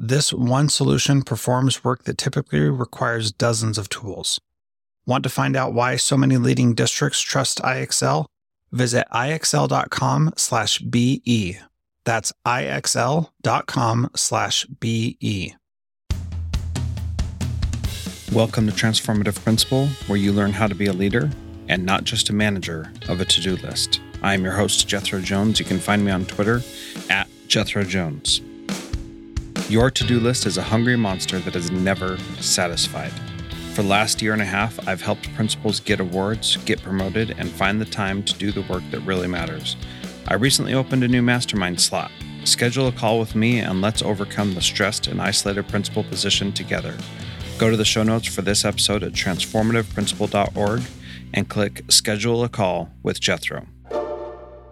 This one solution performs work that typically requires dozens of tools. Want to find out why so many leading districts trust IXL? Visit ixl.com slash BE. That's ixl.com slash BE. Welcome to Transformative Principal, where you learn how to be a leader and not just a manager of a to do list. I am your host, Jethro Jones. You can find me on Twitter at Jethro Jones. Your to do list is a hungry monster that is never satisfied. For the last year and a half, I've helped principals get awards, get promoted, and find the time to do the work that really matters. I recently opened a new mastermind slot. Schedule a call with me and let's overcome the stressed and isolated principal position together. Go to the show notes for this episode at transformativeprincipal.org and click Schedule a Call with Jethro.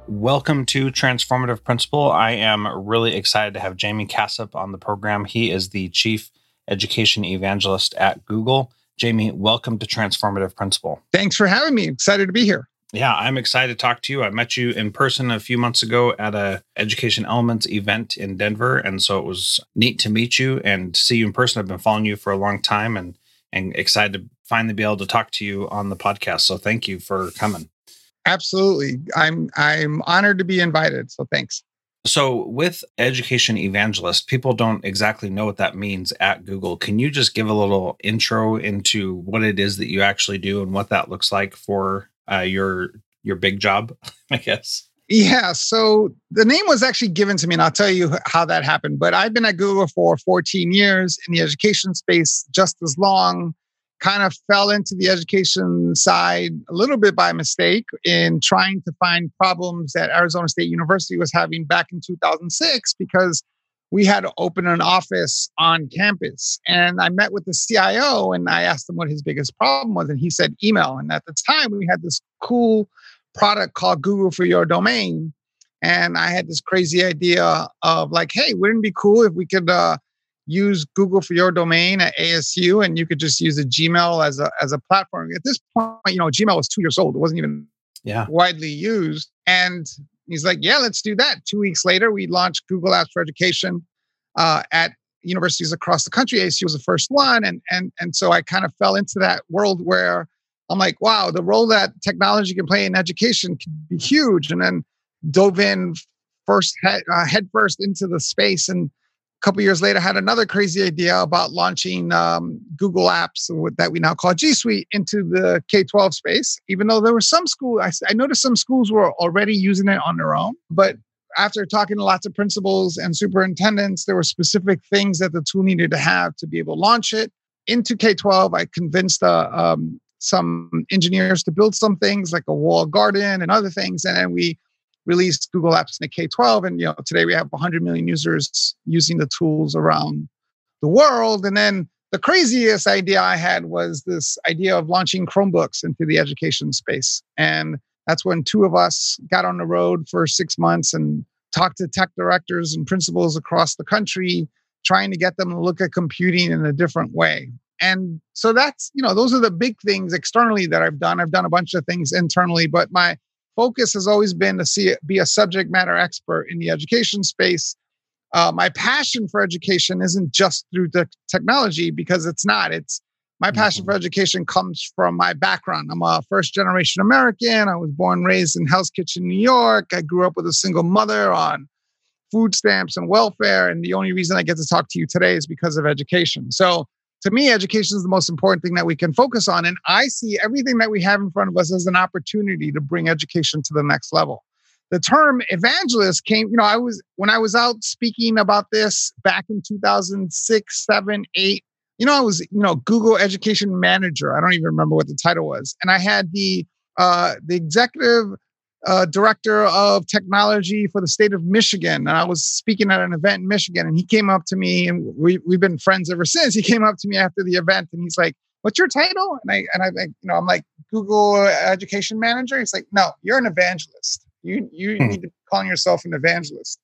Welcome to Transformative Principal. I am really excited to have Jaime Casap on the program. He is the Chief Education Evangelist at Google. Jamie, welcome to Transformative Principal. Thanks for having me. Excited to be here. Yeah, I'm excited to talk to you. I met you in person a few months ago at a Education Elements event in Denver, and so it was neat to meet you and see you in person. I've been following you for a long time and and excited to finally be able to talk to you on the podcast. So thank you for coming. Absolutely. I'm I'm honored to be invited. So thanks. So with education evangelist, people don't exactly know what that means at Google. Can you just give a little intro into what it is that you actually do and what that looks like for uh, your your big job, I guess? Yeah, so the name was actually given to me, and I'll tell you how that happened. But I've been at Google for 14 years in the education space, just as long kind of fell into the education side a little bit by mistake in trying to find problems that Arizona State University was having back in 2006 because we had to open an office on campus. And I met with the CIO and I asked him what his biggest problem was. And he said email. And at the time, we had this cool product called Google for Your Domain. And I had this crazy idea of like, hey, wouldn't it be cool if we could uh, use Google for your domain at ASU, and you could just use a Gmail as a as a platform. At this point, you know, Gmail was two years old; it wasn't even yeah. widely used. And he's like, "Yeah, let's do that." Two weeks later, we launched Google Apps for Education uh, at universities across the country. ASU was the first one, and and and so I kind of fell into that world where I'm like, "Wow, the role that technology can play in education can be huge." And then dove in first head, uh, head first into the space and couple years later, had another crazy idea about launching um, Google Apps that we now call G Suite into the K 12 space. Even though there were some schools, I, I noticed some schools were already using it on their own. But after talking to lots of principals and superintendents, there were specific things that the tool needed to have to be able to launch it into K 12. I convinced uh, um, some engineers to build some things like a wall garden and other things. And then we released Google Apps in the K-12, and you know today we have 100 million users using the tools around the world. And then the craziest idea I had was this idea of launching Chromebooks into the education space, and that's when two of us got on the road for six months and talked to tech directors and principals across the country, trying to get them to look at computing in a different way. And so that's, you know, those are the big things externally that I've done. I've done a bunch of things internally, but my focus has always been to see be a subject matter expert in the education space. Uh, my passion for education isn't just through the technology because it's not. It's my passion mm-hmm. for education comes from my background. I'm a first generation American. I was born raised in Hell's Kitchen, New York. I grew up with a single mother on food stamps and welfare. And the only reason I get to talk to you today is because of education. So to me, education is the most important thing that we can focus on. And I see everything that we have in front of us as an opportunity to bring education to the next level. The term evangelist came, you know, I was, when I was out speaking about this back in 2006, seven, eight, you know, I was, you know, Google education manager. I don't even remember what the title was. And I had the, uh, the executive uh, director of technology for the state of Michigan. And I was speaking at an event in Michigan, and he came up to me, and we, we've been friends ever since. He came up to me after the event, and he's like, "What's your title?" And I and I like, you know, I'm like Google Education Manager. He's like, "No, you're an evangelist. You you hmm. need to be calling yourself an evangelist."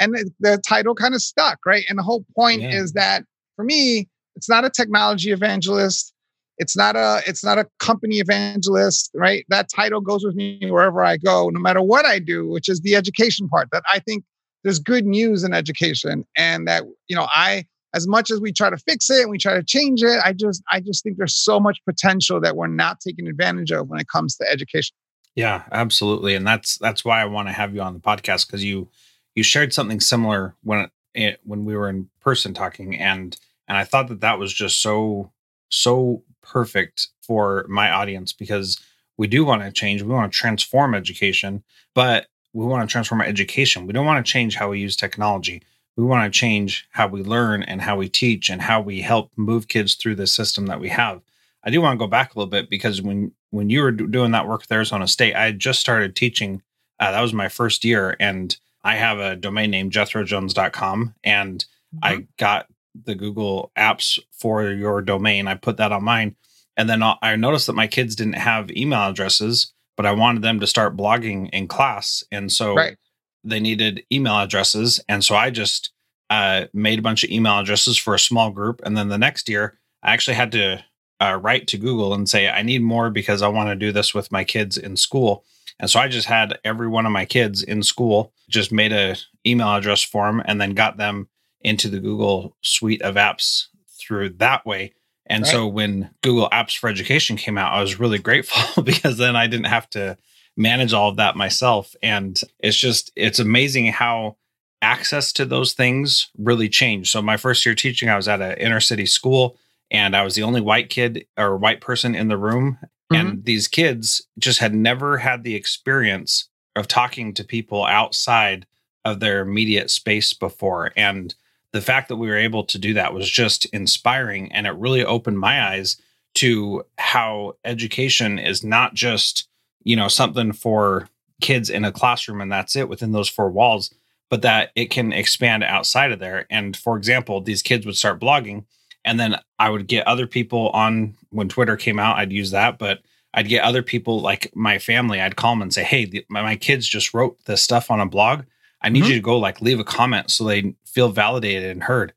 And the, the title kind of stuck, right? And the whole point yeah. is that for me, it's not a technology evangelist it's not a it's not a company evangelist right? That title goes with me wherever i go no matter what i do which is the education part that i think there's good news in education and that you know i as much as we try to fix it and we try to change it i just i just think there's so much potential that we're not taking advantage of when it comes to education. Yeah absolutely and that's that's why i want to have you on the podcast because you you shared something similar when it, when we were in person talking and and i thought that that was just so so perfect for my audience because we do want to change. We want to transform education, but we want to transform our education. We don't want to change how we use technology. We want to change how we learn and how we teach and how we help move kids through the system that we have. I do want to go back a little bit because when when you were doing that work with Arizona State, I had just started teaching. Uh, that was my first year, and I have a domain name jethrojones.com, and mm-hmm. I got the Google apps for your domain. I put that on mine. And then I noticed that my kids didn't have email addresses, but I wanted them to start blogging in class. And so right. they needed email addresses. And so I just uh, made a bunch of email addresses for a small group. And then the next year, I actually had to uh, write to Google and say, I need more because I want to do this with my kids in school. And so I just had every one of my kids in school just made a email address for them and then got them into the Google suite of apps through that way. And right. so when Google Apps for Education came out, I was really grateful because then I didn't have to manage all of that myself. And it's just, it's amazing how access to those things really changed. So my first year teaching, I was at an inner city school and I was the only white kid or white person in the room. Mm-hmm. And these kids just had never had the experience of talking to people outside of their immediate space before. And the fact that we were able to do that was just inspiring and it really opened my eyes to how education is not just you know something for kids in a classroom and that's it within those four walls but that it can expand outside of there and for example these kids would start blogging and then i would get other people on when twitter came out i'd use that but i'd get other people like my family i'd call them and say hey the, my, my kids just wrote this stuff on a blog I need mm-hmm. you to go like leave a comment so they feel validated and heard.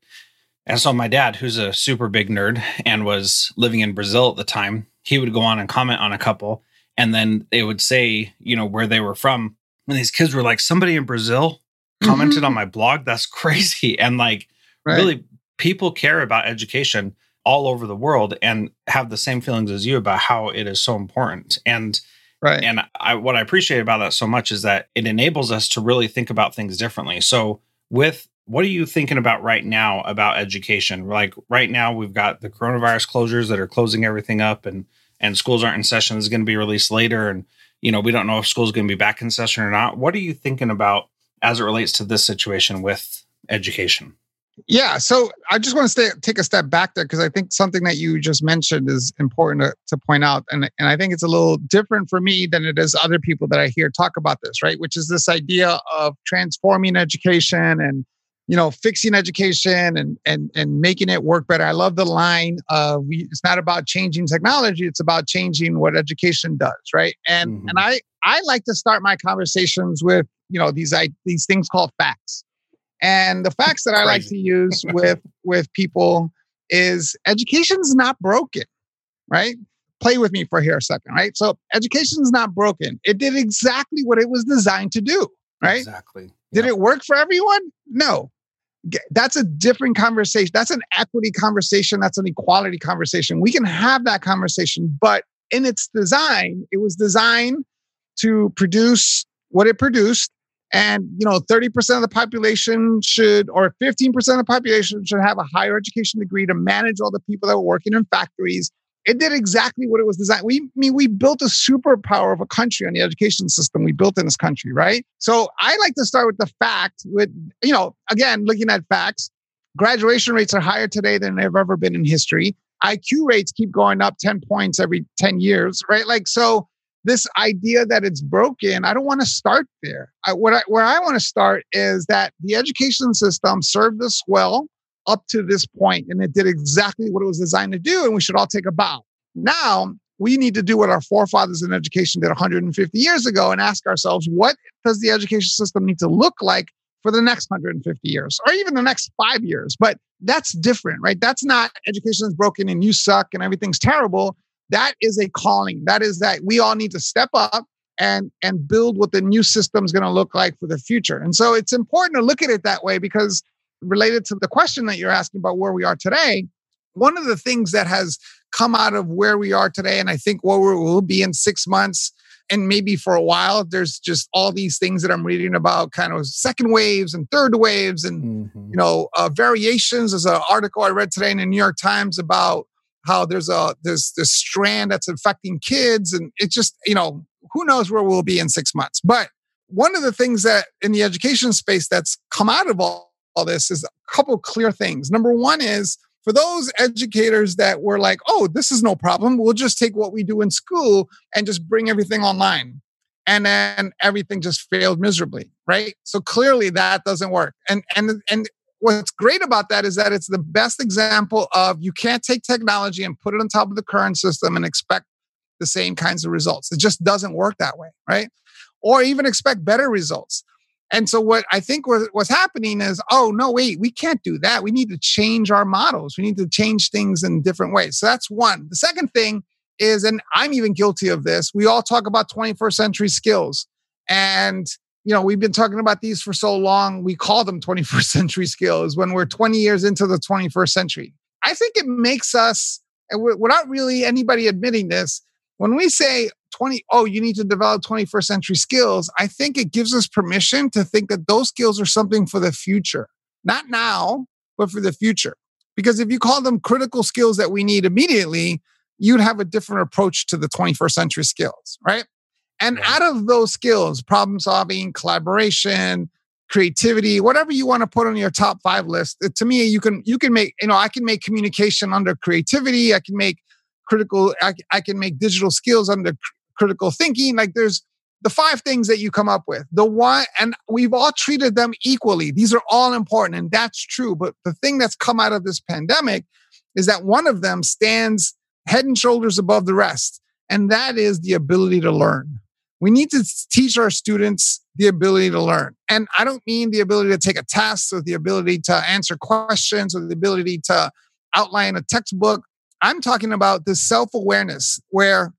And so my dad, who's a super big nerd and was living in Brazil at the time, he would go on and comment on a couple. And then they would say, you know, where they were from. And these kids were like, somebody in Brazil commented mm-hmm. on my blog. That's crazy. And like, right. really, people care about education all over the world and have the same feelings as you about how it is so important. And Right. And I, what I appreciate about that so much is that it enables us to really think about things differently. So, with what are you thinking about right now about education? Like right now, we've got the coronavirus closures that are closing everything up, and and schools aren't in session. This is going to be released later, and you know we don't know if school's going to be back in session or not. What are you thinking about as it relates to this situation with education? Yeah. So I just want to stay, take a step back there because I think something that you just mentioned is important to, to point out. And, and I think it's a little different for me than it is other people that I hear talk about this, right? Which is this idea of transforming education and you know fixing education and and and making it work better i love the line of we, it's not about changing technology it's about changing what education does right and mm-hmm. and i i like to start my conversations with you know these I, these things called facts and the facts that I like to use with with people is education's not broken, right? Play with me for here a second, right? So education's not broken. It did exactly what it was designed to do, right? Exactly. Did it work for everyone? No. That's a different conversation. That's an equity conversation. That's an equality conversation. We can have that conversation, but in its design, it was designed to produce what it produced and you know 30% of the population should or 15% of the population should have a higher education degree to manage all the people that were working in factories it did exactly what it was designed we I mean we built a superpower of a country on the education system we built in this country right? So i like to start with the fact with you know again looking at facts graduation rates are higher today than they've ever been in history. Iq rates keep going up 10 points every 10 years right? Like so this idea that it's broken, I don't want to start there. I, what I, where I want to start is that the education system served us well up to this point, and it did exactly what it was designed to do, and we should all take a bow. Now we need to do what our forefathers in education did 150 years ago and ask ourselves, what does the education system need to look like for the next 150 years or even the next five years? But that's different, right? That's not education is broken and you suck and everything's terrible that is a calling. That is that we all need to step up and and build what the new system is going to look like for the future. And so it's important to look at it that way because related to the question that you're asking about where we are today, one of the things that has come out of where we are today, and I think where we will be in six months, and maybe for a while, there's just all these things that I'm reading about, kind of second waves and third waves, and mm-hmm. you know uh, variations. There's an article I read today in the New York Times about how there's a there's this strand that's affecting kids and it just you know who knows where we'll be in six months but one of the things that in the education space that's come out of all, all this is a couple clear things number one is for those educators that were like oh this is no problem we'll just take what we do in school and just bring everything online and then everything just failed miserably right so clearly that doesn't work and and and what's great about that is that it's the best example of you can't take technology and put it on top of the current system and expect the same kinds of results. It just doesn't work that way, right? Or even expect better results. And so what I think what's happening is, oh no, wait, we can't do that. We need to change our models. We need to change things in different ways. So that's one. The second thing is, and I'm even guilty of this. We all talk about 21st century skills, and you know, we've been talking about these for so long. We call them 21st century skills when we're 20 years into the 21st century. I think it makes us, without really anybody admitting this, when we say 20, oh, you need to develop 21st century skills, I think it gives us permission to think that those skills are something for the future, not now, but for the future. Because if you call them critical skills that we need immediately, you'd have a different approach to the 21st century skills, right? And yeah. out of those skills, problem solving, collaboration, creativity, whatever you want to put on your top five list, to me, you can you can make you know I can make communication under creativity. I can make critical. I, I can make digital skills under critical thinking. Like there's the five things that you come up with. The one, and we've all treated them equally. These are all important, and that's true. But the thing that's come out of this pandemic is that one of them stands head and shoulders above the rest, and that is the ability to learn we need to teach our students the ability to learn. And I don't mean the ability to take a test or the ability to answer questions or the ability to outline a textbook. I'm talking about this self awareness where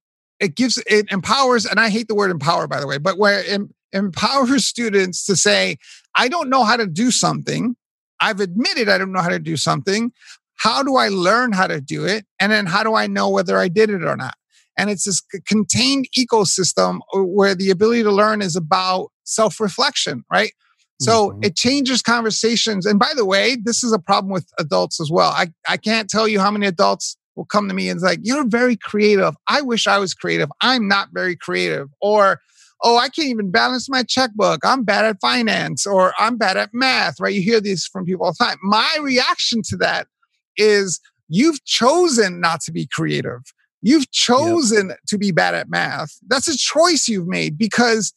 it gives, it empowers, and I hate the word empower, by the way, but where it empowers students to say, I don't know how to do something. I've admitted I don't know how to do something. How do I learn how to do it? And then how do I know whether I did it or not? And it's this contained ecosystem uh, where the ability to learn is about self reflection, right? So mm-hmm. it changes conversations. And by the way, this is a problem with adults as well. I, I can't tell you how many adults will come to me and like, you're very creative. I wish I was creative. I'm not very creative. Or, oh, I can't even balance my checkbook. I'm bad at finance or I'm bad at math, right? You hear these from people all the time. My reaction to that is you've chosen not to be creative. You've chosen yep. to be bad at math. That's a choice you've made because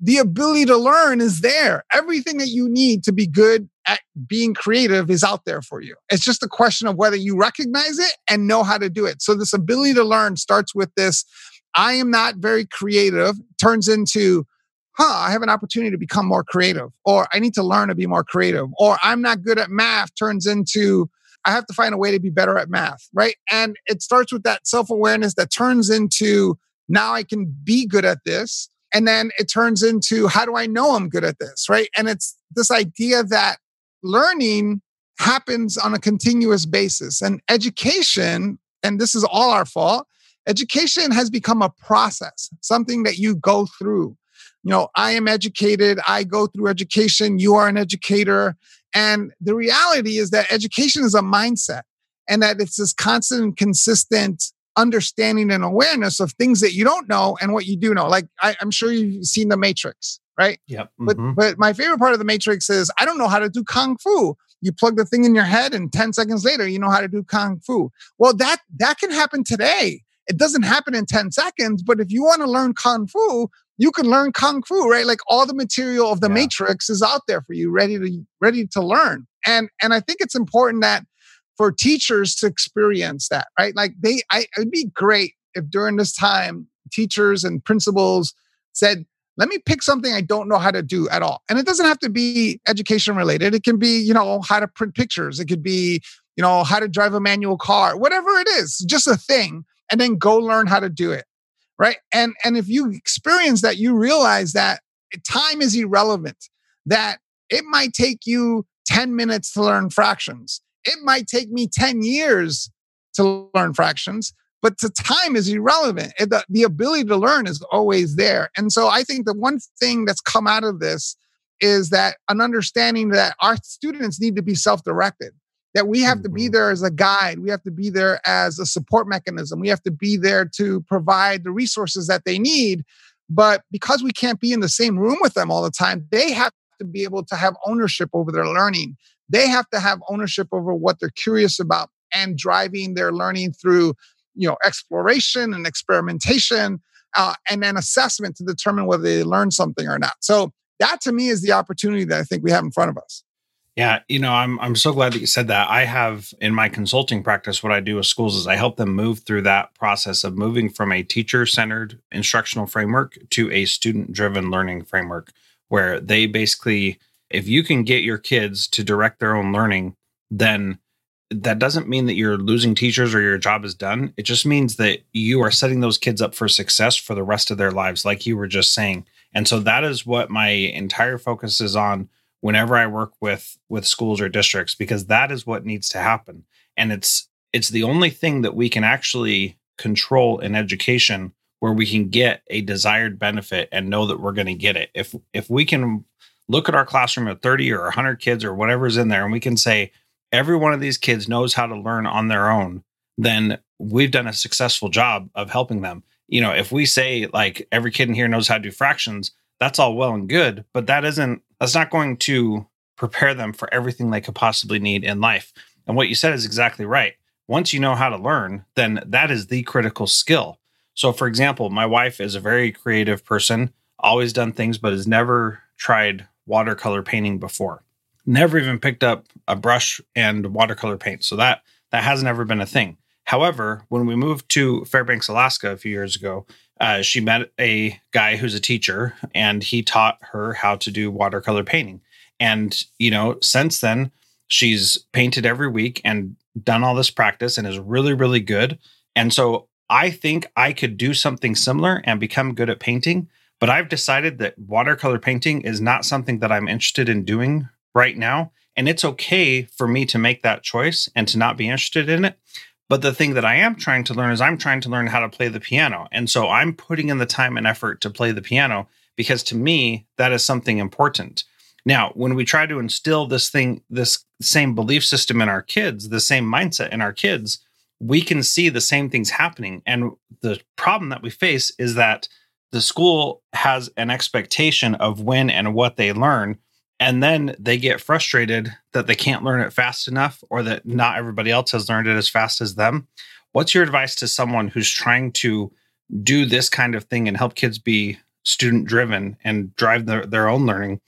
the ability to learn is there. Everything that you need to be good at being creative is out there for you. It's just a question of whether you recognize it and know how to do it. So, this ability to learn starts with this I am not very creative, turns into, huh, I have an opportunity to become more creative, or I need to learn to be more creative, or I'm not good at math, turns into, I have to find a way to be better at math, right? And it starts with that self awareness that turns into now I can be good at this. And then it turns into how do I know I'm good at this, right? And it's this idea that learning happens on a continuous basis and education, and this is all our fault, education has become a process, something that you go through. You know, I am educated, I go through education, you are an educator. And the reality is that education is a mindset and that it's this constant and consistent understanding and awareness of things that you don't know and what you do know. Like I, am sure you've seen the Matrix, right? Yep. Mm-hmm. But but my favorite part of the Matrix is I don't know how to do kung fu. You plug the thing in your head, and 10 seconds later, you know how to do kung fu. Well, that that can happen today. it doesn't happen in 10 seconds. But if you want to learn Kung Fu, you can learn Kung Fu, right? Like all the material of the yeah. matrix is out there for you, ready to ready to learn. And and I think it's important that for teachers to experience that, right? Like they I it'd be great if during this time teachers and principals said, let me pick something I don't know how to do at all. And it doesn't have to be education related. It can be, you know, how to print pictures. It could be, you know, how to drive a manual car, whatever it is, just a thing. And then go learn how to do it. Right. And and if you experience that, you realize that time is irrelevant, that it might take you 10 minutes to learn fractions. It might take me 10 years to learn fractions, but the time is irrelevant. The, the ability to learn is always there. And so I think the one thing that's come out of this is that an understanding that our students need to be self-directed that we have to be mm-hmm. there as a guide we have to be there as a support mechanism we have to be there to provide the resources that they need but because we can't be in the same room with them all the time they have to be able to have ownership over their learning they have to have ownership over what they're curious about and driving their learning through you know exploration and experimentation uh, and then assessment to determine whether they learn something or not so that to me is the opportunity that i think we have in front of us yeah, you know, I'm I'm so glad that you said that. I have in my consulting practice what I do with schools is I help them move through that process of moving from a teacher-centered instructional framework to a student-driven learning framework where they basically if you can get your kids to direct their own learning, then that doesn't mean that you're losing teachers or your job is done. It just means that you are setting those kids up for success for the rest of their lives, like you were just saying. And so that is what my entire focus is on whenever I work with with schools or districts, because that is what needs to happen. And it's it's the only thing that we can actually control in education where we can get a desired benefit and know that we're going to get it. If if we can look at our classroom of 30 or 100 kids or whatever's in there and we can say every one of these kids knows how to learn on their own, then we've done a successful job of helping them. You know, if we say like every kid in here knows how to do fractions, that's all well and good, but that isn't that's not going to prepare them for everything they could possibly need in life. And what you said is exactly right. Once you know how to learn, then that is the critical skill. So for example, my wife is a very creative person, always done things but has never tried watercolor painting before never even picked up a brush and watercolor paint. So that that has never been a thing. However, when we moved to Fairbanks, Alaska a few years ago, uh, she met a guy who's a teacher and he taught her how to do watercolor painting. And, you know, since then, she's painted every week and done all this practice and is really, really good. And so I think I could do something similar and become good at painting. But I've decided that watercolor painting is not something that I'm interested in doing right now. And it's okay for me to make that choice and to not be interested in it. But the thing that I am trying to learn is I'm trying to learn how to play the piano. And so I'm putting in the time and effort to play the piano because to me, that is something important. Now, when we try to instill this thing, this same belief system in our kids, the same mindset in our kids, we can see the same things happening. And the problem that we face is that the school has an expectation of when and what they learn and then they get frustrated that they can't learn it fast enough or that not everybody else has learned it as fast as them. What's your advice to someone who's trying to do this kind of thing and help kids be student driven and drive their, their own learning?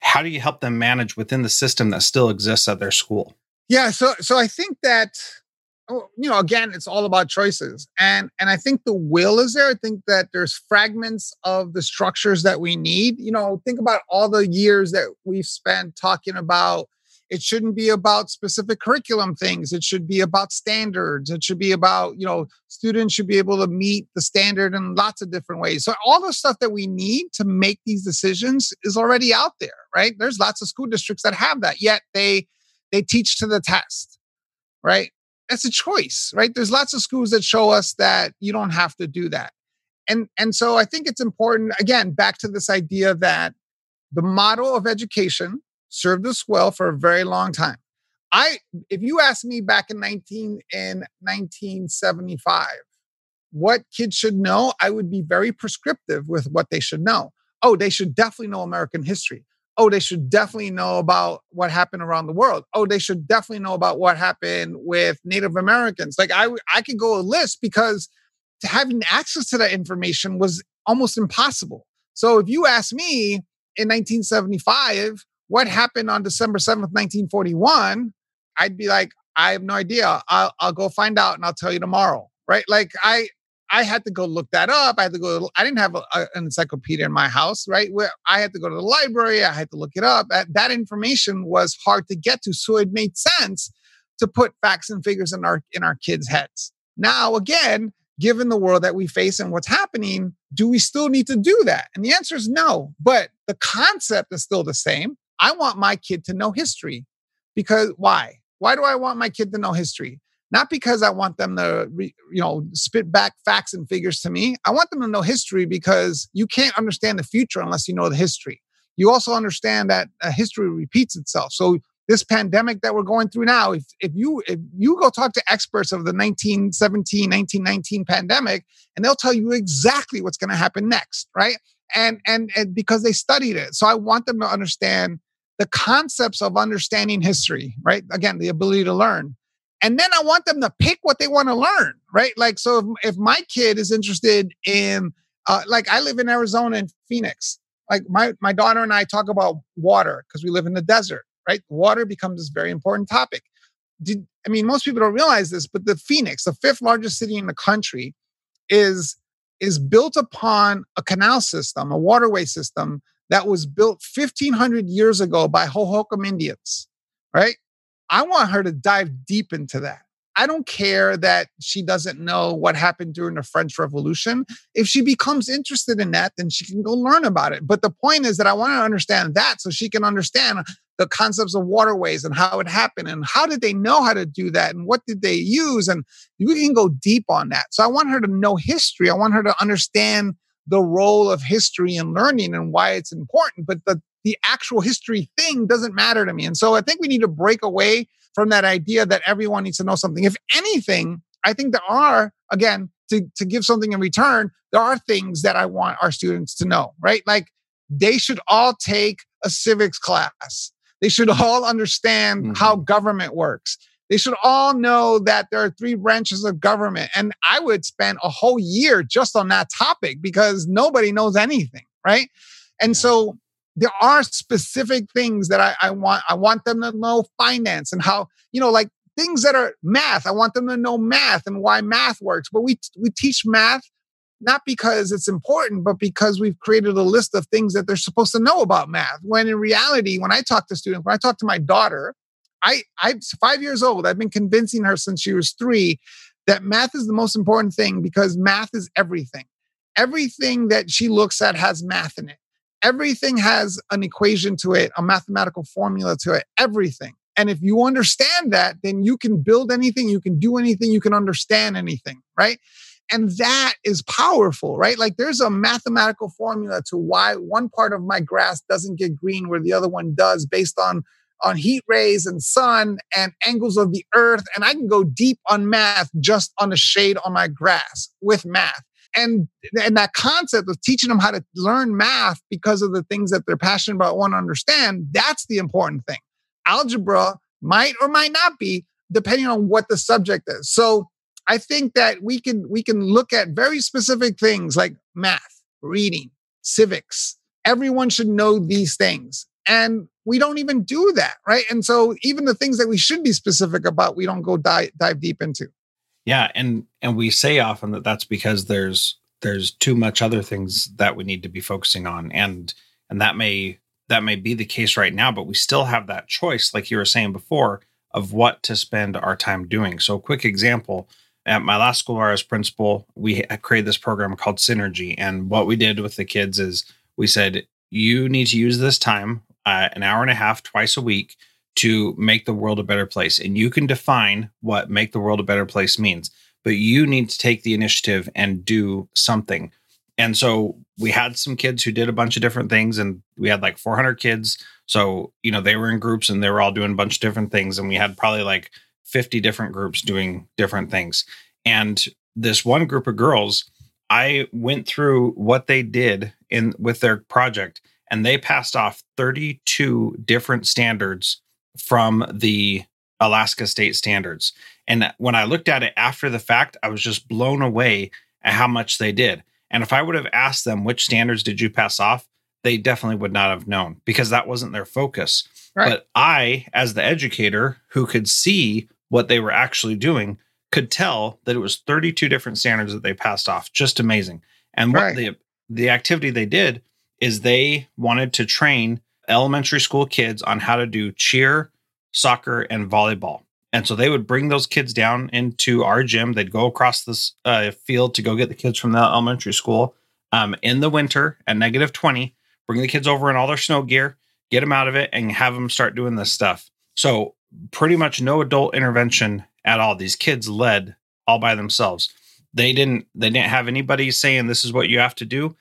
How do you help them manage within the system that still exists at their school? Yeah, so so I think that Oh, you know again it's all about choices and and i think the will is there. I think that there's fragments of the structures that we need. You know think about all the years that we've spent talking about it shouldn't be about specific curriculum things. It should be about standards. It should be about you know students should be able to meet the standard in lots of different ways. So all the stuff that we need to make these decisions is already out there right? There's lots of school districts that have that yet they they teach to the test right that's a choice, right? There's lots of schools that show us that you don't have to do that. And and so I think it's important again back to this idea that the model of education served us well for a very long time. I if you asked me back in 19 in 1975 what kids should know, I would be very prescriptive with what they should know. Oh, they should definitely know American history oh, they should definitely know about what happened around the world. Oh, they should definitely know about what happened with Native Americans. Like I, I could go a list because having access to that information was almost impossible. So if you ask me in 1975, what happened on December 7th, 1941, I'd be like, I have no idea. I'll, I'll go find out and I'll tell you tomorrow. Right. Like I, I had to go look that up. I had to go. I didn't have a, a, an encyclopedia in my house, right? Where I had to go to the library. I had to look it up. That, that information was hard to get to, so it made sense to put facts and figures in our in our kids' heads. Now, again, given the world that we face and what's happening, do we still need to do that? And the answer is no. But the concept is still the same. I want my kid to know history because why? Why do I want my kid to know history? Not because I want them to, you know, spit back facts and figures to me. I want them to know history because you can't understand the future unless you know the history. You also understand that uh, history repeats itself. So this pandemic that we're going through now, if, if you if you go talk to experts of the 1917, 1919 pandemic, and they'll tell you exactly what's going to happen next, right? And, and and because they studied it. So I want them to understand the concepts of understanding history, right? Again, the ability to learn. And then I want them to pick what they want to learn, right? Like, so if, if my kid is interested in, uh, like, I live in Arizona and Phoenix. Like, my, my daughter and I talk about water because we live in the desert right? Water becomes this very important topic. Did, I mean, most people don't realize this, but the Phoenix, the fifth largest city in the country, is is built upon a canal system, a waterway system that was built 1500 years ago by Hohokam Indians, right? I want her to dive deep into that. I don't care that she doesn't know what happened during the French Revolution. If she becomes interested in that, then she can go learn about it. But the point is that I want to understand that so she can understand the concepts of waterways and how it happened and how did they know how to do that and what did they use and we can go deep on that so i want her to know history i want her to understand the role of history in learning and why it's important but the the actual history thing doesn't matter to me and so i think we need to break away from that idea that everyone needs to know something if anything i think there are again to, to give something in return there are things that i want our students to know right like they should all take a civics class they should all understand mm-hmm. how government works. They should all know that there are three branches of government. And I would spend a whole year just on that topic because nobody knows anything, right? And so there are specific things that I, I want. I want them to know finance and how, you know, like things that are math. I want them to know math and why math works. But we we teach math not because it's important, but because we've created a list of things that they're supposed to know about math. When in reality, when I talk to students, when I talk to my daughter, I, I'm five years old. I've been convincing her since she was three that math is the most important thing because math is everything. Everything that she looks at has math in it. Everything has an equation to it, a mathematical formula to it, everything. And if you understand that, then you can build anything, you can do anything, you can understand anything, right? And that is powerful, right? Like there's a mathematical formula to why one part of my grass doesn't get green where the other one does based on on heat rays and sun and angles of the earth and I can go deep on math just on the shade on my grass with math. And and that concept of teaching them how to learn math because of the things that they're passionate about want to understand, that's the important thing. Algebra might or might not be depending on what the subject is. So I think that we can we can look at very specific things like math, reading, civics. Everyone should know these things. And we don't even do that, right? And so even the things that we should be specific about, we don't go dive, dive deep into. Yeah, and and we say often that that's because there's there's too much other things that we need to be focusing on and and that may that may be the case right now, but we still have that choice like you were saying before of what to spend our time doing. So quick example, at my last school where I was principal, we created this program called Synergy. And what we did with the kids is we said, you need to use this time, uh, an hour and a half twice a week, to make the world a better place. And you can define what make the world a better place means, but you need to take the initiative and do something. And so we had some kids who did a bunch of different things, and we had like 400 kids. So, you know, they were in groups and they were all doing a bunch of different things. And we had probably like 50 different groups doing different things. And this one group of girls, I went through what they did in with their project and they passed off 32 different standards from the Alaska state standards. And when I looked at it after the fact, I was just blown away at how much they did. And if I would have asked them which standards did you pass off, they definitely would not have known because that wasn't their focus. Right. But I, as the educator who could see what they were actually doing, could tell that it was 32 different standards that they passed off. Just amazing. And what right. the the activity they did is they wanted to train elementary school kids on how to do cheer, soccer, and volleyball. And so they would bring those kids down into our gym. They'd go across this uh, field to go get the kids from the elementary school um, in the winter at negative 20, bring the kids over in all their snow gear, get them out of it, and have them start doing this stuff. So, pretty much no adult intervention at all. These kids led all by themselves. They didn't they didn't have anybody saying this is what you have to do.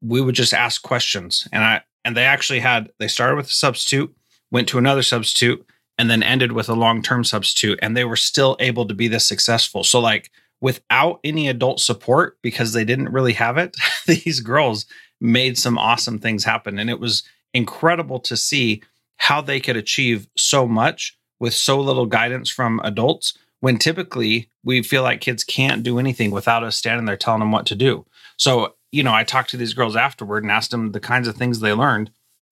We would just ask questions. And I and they actually had they started with a substitute, went to another substitute, and then ended with a long-term substitute and they were still able to be this successful. So like without any adult support because they didn't really have it these girls made some awesome things happen. And it was incredible to see how they could achieve so much with so little guidance from adults when typically we feel like kids can't do anything without us standing there telling them what to do. So you know i talked to these girls afterward and asked them the kinds of things they learned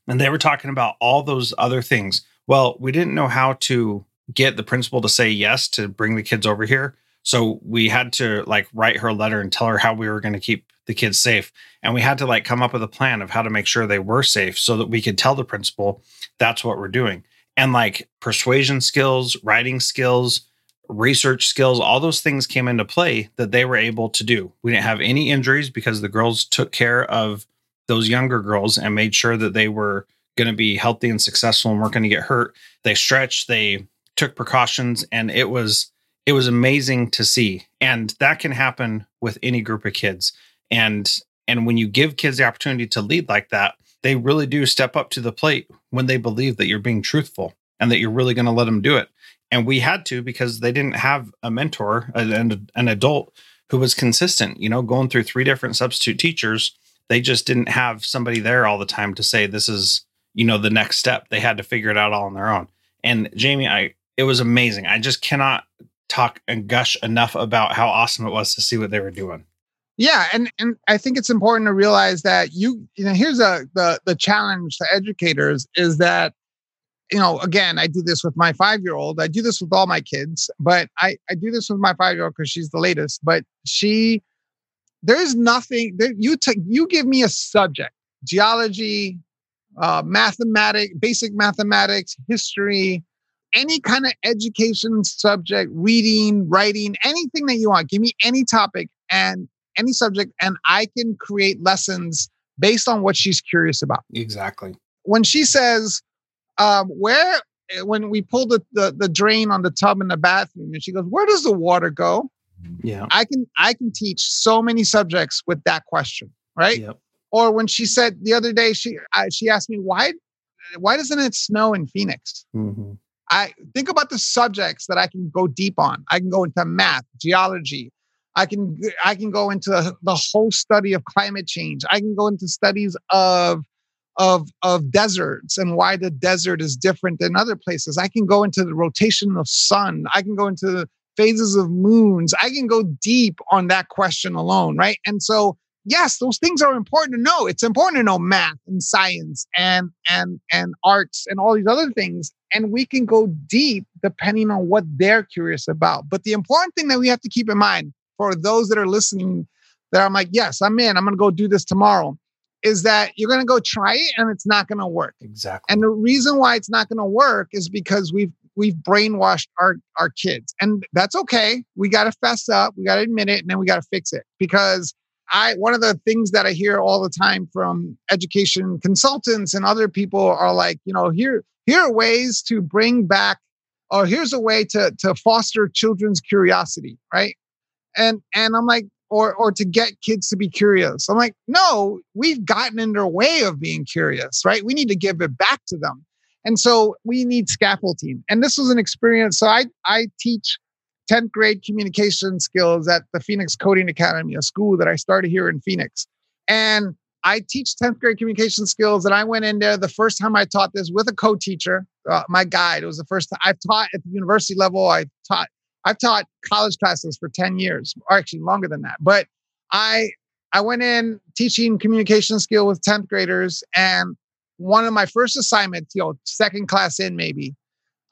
and they were talking about all those other things well, we didn't know how to get the principal to say yes to bring the kids over here. So we had to like write her a letter and tell her how we were going to keep the kids safe. And we had to like come up with a plan of how to make sure they were safe so that we could tell the principal that's what we're doing. And like persuasion skills, writing skills, research skills, all those things came into play that they were able to do. We didn't have any injuries because the girls took care of those younger girls and made sure that they were going to be healthy and successful and weren't going to get hurt. They stretched, they took precautions, and it was it was amazing to see. And that can happen with any group of kids. And and when you give kids the opportunity to lead like that, they really do step up to the plate when they believe that you're being truthful and that you're really going to let them do it. And we had to because they didn't have a mentor, and an adult who was consistent, you know, going through three different substitute teachers. They just didn't have somebody there all the time to say, this is you know the next step. They had to figure it out all on their own. And Jaime i it was amazing. I just cannot talk and gush enough about how awesome it was to see what they were doing. Yeah and and i think it's important to realize that you you know here's a the the challenge to educators is that you know again i do this with my five year old i do this with all my kids but i i do this with my five year old because she's the latest but she there's nothing that you take you give me a subject geology uh, mathematics, basic mathematics, history, any kind of education subject, reading, writing, anything that you want. Give me any topic and any subject, and I can create lessons based on what she's curious about. Exactly. When she says, um, where, when we pull the, the, the drain on the tub in the bathroom, and she goes, where does the water go? Yeah. I can I can teach so many subjects with that question, right? Yep. Or when she said the other day, she I, she asked me why why doesn't it snow in Phoenix? Mm-hmm. I think about the subjects that I can go deep on. I can go into math, geology. I can I can go into the whole study of climate change. I can go into studies of of of deserts and why the desert is different than other places. I can go into the rotation of sun. I can go into the phases of moons. I can go deep on that question alone, right? And so yes, those things are important to know. It's important to know math and science and and and arts and all these other things. And we can go deep depending on what they're curious about. But the important thing that we have to keep in mind for those that are listening, that I'm like, yes, I'm in, I'm gonna go do this tomorrow, is that you're gonna go try it and it's not gonna work. Exactly. And the reason why it's not gonna work is because we've we've brainwashed our our kids. And that's okay. We gotta fess up, we gotta admit it, and then we gotta fix it because I one of the things that I hear all the time from education consultants and other people are like, you know, here here are ways to bring back or here's a way to to foster children's curiosity, right? And and I'm like or or to get kids to be curious. I'm like, no, we've gotten in their way of being curious, right? We need to give it back to them. And so we need scaffolding. And this was an experience. So I I teach 10th grade communication skills at the Phoenix Coding Academy, a school that I started here in Phoenix. And I teach 10th grade communication skills. And I went in there the first time I taught this with a co teacher, uh, my guide. It was the first time I've taught at the university level. I taught, I've taught college classes for 10 years, or actually longer than that. But I I went in teaching communication skill with 10th graders and one of my first assignments, you know, second class in maybe,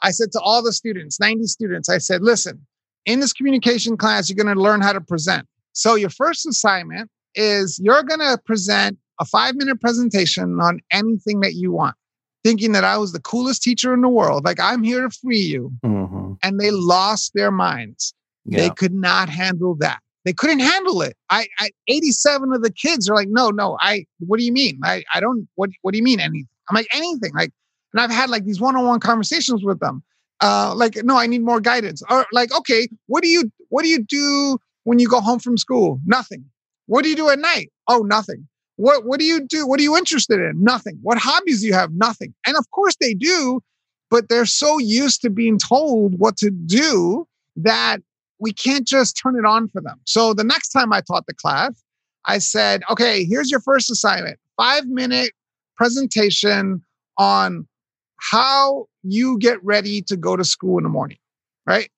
I said to all the students, 90 students, I said, listen, in this communication class, you're going to learn how to present. So your first assignment is you're going to present a five minute presentation on anything that you want, thinking that I was the coolest teacher in the world. Like, I'm here to free you. Mm-hmm. And they lost their minds. Yeah. They could not handle that. They couldn't handle it. I, I 87 of the kids are like, no, no, I, what do you mean? I, I don't, what, what do you mean anything? I'm like, anything. Like, and I've had like these one-on-one conversations with them. Uh, like, no, I need more guidance. Or like, okay, what do you, what do you do when you go home from school? Nothing. What do you do at night? Oh, nothing. What, what do you do? What are you interested in? Nothing. What hobbies do you have? Nothing. And of course they do, but they're so used to being told what to do that we can't just turn it on for them. So the next time I taught the class, I said, okay, here's your first assignment five minute presentation on how you get ready to go to school in the morning, right?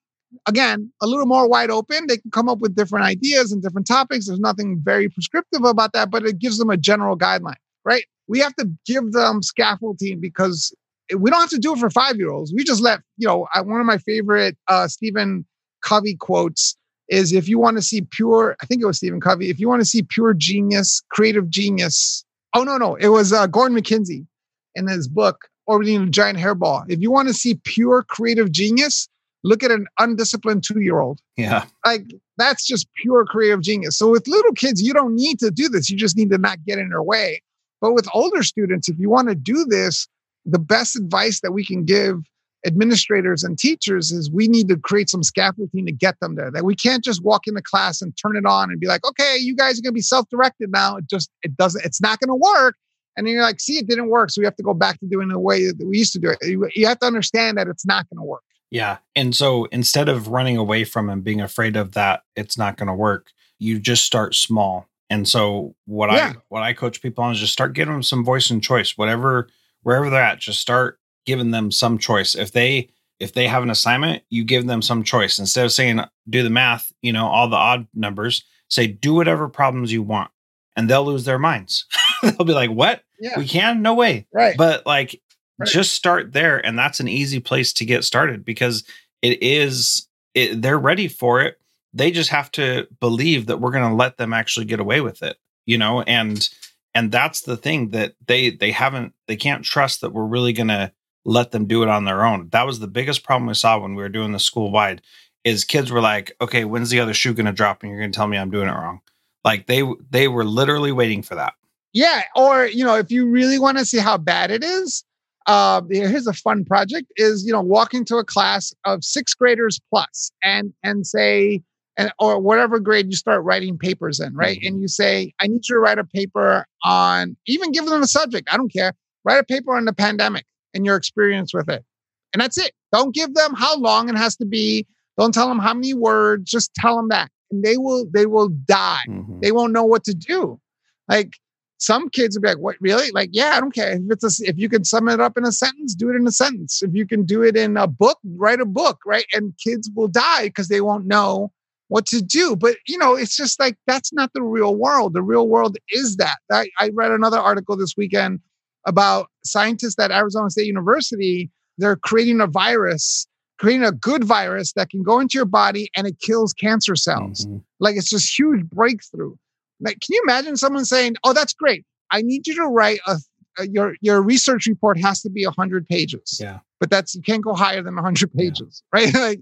Again, a little more wide open. They can come up with different ideas and different topics. There's nothing very prescriptive about that, but it gives them a general guideline, right? We have to give them scaffolding because we don't have to do it for five year olds. We just let, you know, one of my favorite uh, Stephen Covey quotes is if you want to see pure, I think it was Stephen Covey, if you want to see pure genius, creative genius. Oh, no, no, it was uh, Gordon MacKenzie in his book, Orbiting a Giant Hairball. If you want to see pure creative genius, look at an undisciplined two year old. Yeah. Like that's just pure creative genius. So with little kids, you don't need to do this. You just need to not get in their way. But with older students, if you want to do this, the best advice that we can give administrators and teachers is we need to create some scaffolding to get them there. That we can't just walk into class and turn it on and be like, okay, you guys are going to be self-directed now. It just it doesn't. It's not going to work. And then you're like, see, it didn't work, so we have to go back to doing the way that we used to do it. You, you have to understand that it's not going to work. Yeah, and so instead of running away from and being afraid of that, it's not going to work. You just start small. And so what yeah. I what I coach people on is just start giving them some voice and choice, whatever wherever they're at. Just start giving them some choice. If they if they have an assignment, you give them some choice. Instead of saying do the math, you know, all the odd numbers, say do whatever problems you want. And they'll lose their minds. they'll be like, "What? Yeah. We can? No way." Right. But like right. just start there and that's an easy place to get started because it is it, they're ready for it. They just have to believe that we're going to let them actually get away with it, you know, and and that's the thing that they they haven't they can't trust that we're really going to let them do it on their own. That was the biggest problem we saw when we were doing the school wide is kids were like, okay, when's the other shoe going to drop? And you're going to tell me I'm doing it wrong. Like they, they were literally waiting for that. Yeah. Or, you know, if you really want to see how bad it is, uh, here's a fun project is, you know, walk into a class of sixth graders plus and, and say, and, or whatever grade you start writing papers in, right? Mm-hmm. And you say, I need you to write a paper on, even give them a subject. I don't care. Write a paper on the pandemic and your experience with it. And that's it. Don't give them how long it has to be. Don't tell them how many words. Just tell them that. And they will, they will die. Mm-hmm. They won't know what to do. Like some kids would be like, what really? Like, yeah, I don't care. If it's a, if you can sum it up in a sentence, do it in a sentence. If you can do it in a book, write a book, right? And kids will die because they won't know what to do. But you know, it's just like that's not the real world. The real world is that. I, I read another article this weekend about scientists at Arizona State University. They're creating a virus, creating a good virus that can go into your body and it kills cancer cells. Mm-hmm. Like it's just huge breakthrough. Like, can you imagine someone saying, "Oh, that's great. I need you to write a, a your your research report has to be hundred pages. Yeah, but that's you can't go higher than hundred pages, yeah. right? like,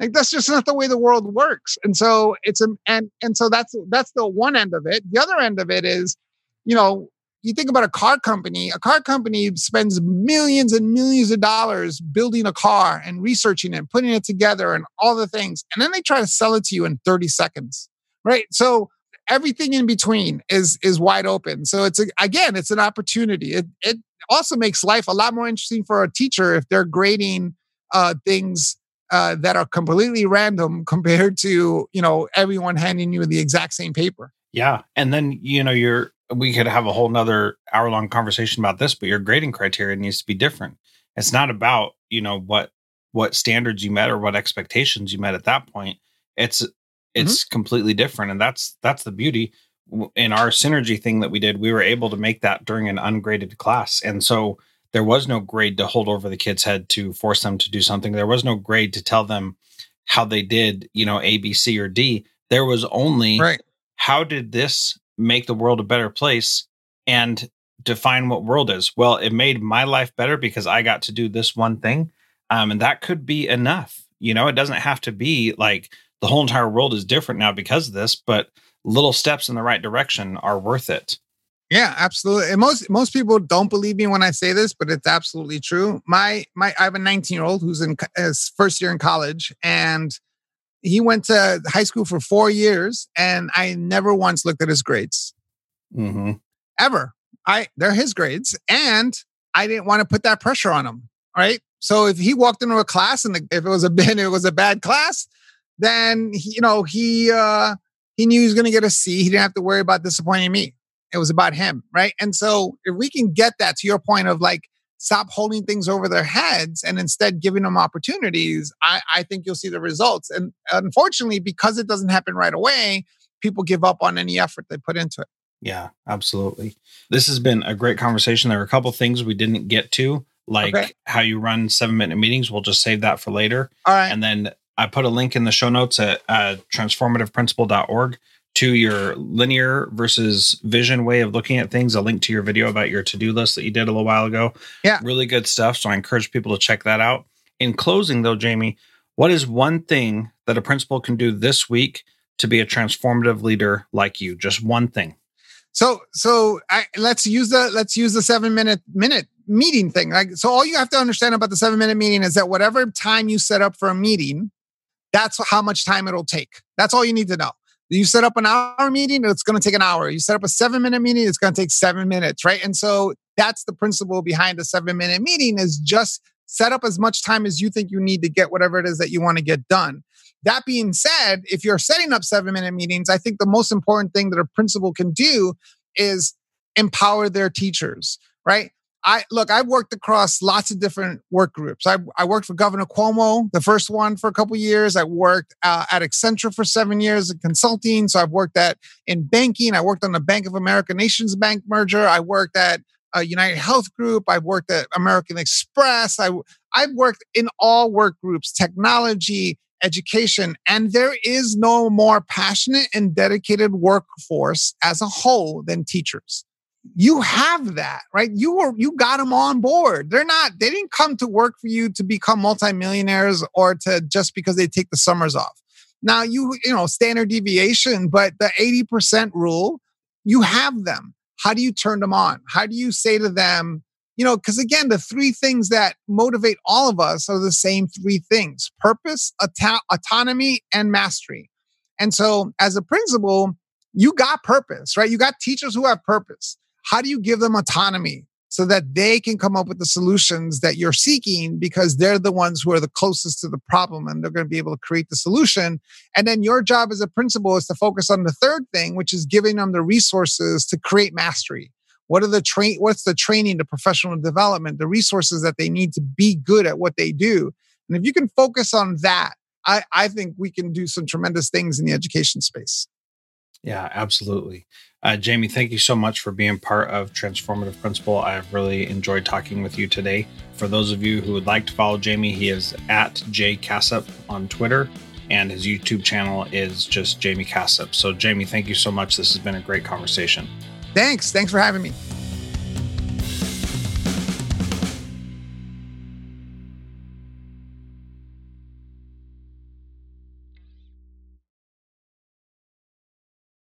like that's just not the way the world works. And so it's a and and so that's that's the one end of it. The other end of it is, you know, you think about a car company, a car company spends millions and millions of dollars building a car and researching it, and putting it together and all the things. And then they try to sell it to you in 30 seconds. Right. So everything in between is is wide open. So it's a, again, it's an opportunity. It it also makes life a lot more interesting for a teacher if they're grading uh, things uh, that are completely random compared to you know everyone handing you the exact same paper. Yeah, and then you know you're we could have a whole nother hour long conversation about this, but your grading criteria needs to be different. It's not about, you know, what what standards you met or what expectations you met at that point. It's it's mm-hmm. completely different and that's that's the beauty. In our synergy thing that we did we were able to make that during an ungraded class and so there was no grade to hold over the kid's head to force them to do something. There was no grade to tell them how they did you know a b c or d. There was only right. how did this make the world a better place and define what world is. Well it made my life better because i got to do this one thing um, and that could be enough you know? It doesn't have to be like the whole entire world is different now because of this, but little steps in the right direction are worth it. Yeah, absolutely. And most most people don't believe me when I say this, but it's absolutely true. My my I have a 19 year old who's in his first year in college, and he went to high school for four years, and I never once looked at his grades. Mm-hmm. Ever. I they're his grades, and I didn't want to put that pressure on him. Right. So if he walked into a class and if it was a it was a bad class, then he, you know he uh, he knew he was going to get a C. He didn't have to worry about disappointing me. It was about him, right? And so if we can get that to your point of like stop holding things over their heads and instead giving them opportunities, I, I think you'll see the results. And unfortunately, because it doesn't happen right away, people give up on any effort they put into it. Yeah, absolutely. This has been a great conversation. There are a couple things we didn't get to, like okay. how you run seven minute meetings. We'll just save that for later. All right. And then I put a link in the show notes at uh, transformativeprincipal.org to your linear versus vision way of looking at things. A link to your video about your to do list that you did a little while ago. Yeah. Really good stuff. So I encourage people to check that out. In closing, though, Jaime, what is one thing that a principal can do this week to be a transformative leader like you? Just one thing. So, so I, let's use the let's use the seven minute minute meeting thing. Like, so all you have to understand about the seven minute meeting is that whatever time you set up for a meeting, that's how much time it'll take. That's all you need to know. You set up an hour meeting, it's going to take an hour. You set up a seven minute meeting, it's going to take seven minutes, right? And so that's the principle behind a seven minute meeting is just set up as much time as you think you need to get whatever it is that you want to get done. That being said, if you're setting up seven minute meetings, I think the most important thing that a principal can do is empower their teachers, right? I look, I've worked across lots of different work groups. I, I worked for Governor Cuomo, the first one for a couple years. I worked uh, at Accenture for seven years in consulting. So I've worked at in banking. I worked on the Bank of America Nations Bank merger. I worked at a United Health Group. I've worked at American Express. I, I've worked in all work groups, technology, education, and there is no more passionate and dedicated workforce as a whole than teachers you have that, right? You were you got them on board. They're not they didn't come to work for you to become multimillionaires or to just because they take the summers off. Now you you know standard deviation, but the 80% rule, you have them. How do you turn them on? How do you say to them, you know, because again, the three things that motivate all of us are the same three things purpose, auto- autonomy, and mastery. And so, as a principal, you got purpose, right? You got teachers who have purpose. How do you give them autonomy so that they can come up with the solutions that you're seeking because they're the ones who are the closest to the problem and they're going to be able to create the solution. And then your job as a principal is to focus on the third thing, which is giving them the resources to create mastery. What are the train what's the training, the professional development, the resources that they need to be good at what they do? And if you can focus on that, I, I think we can do some tremendous things in the education space. Yeah, absolutely. Uh, Jaime, thank you so much for being part of Transformative Principal. I've really enjoyed talking with you today. For those of you who would like to follow Jaime, he is at J Casap on Twitter, and his YouTube channel is just Jaime Casap. So, Jaime, thank you so much. This has been a great conversation. Thanks. Thanks for having me.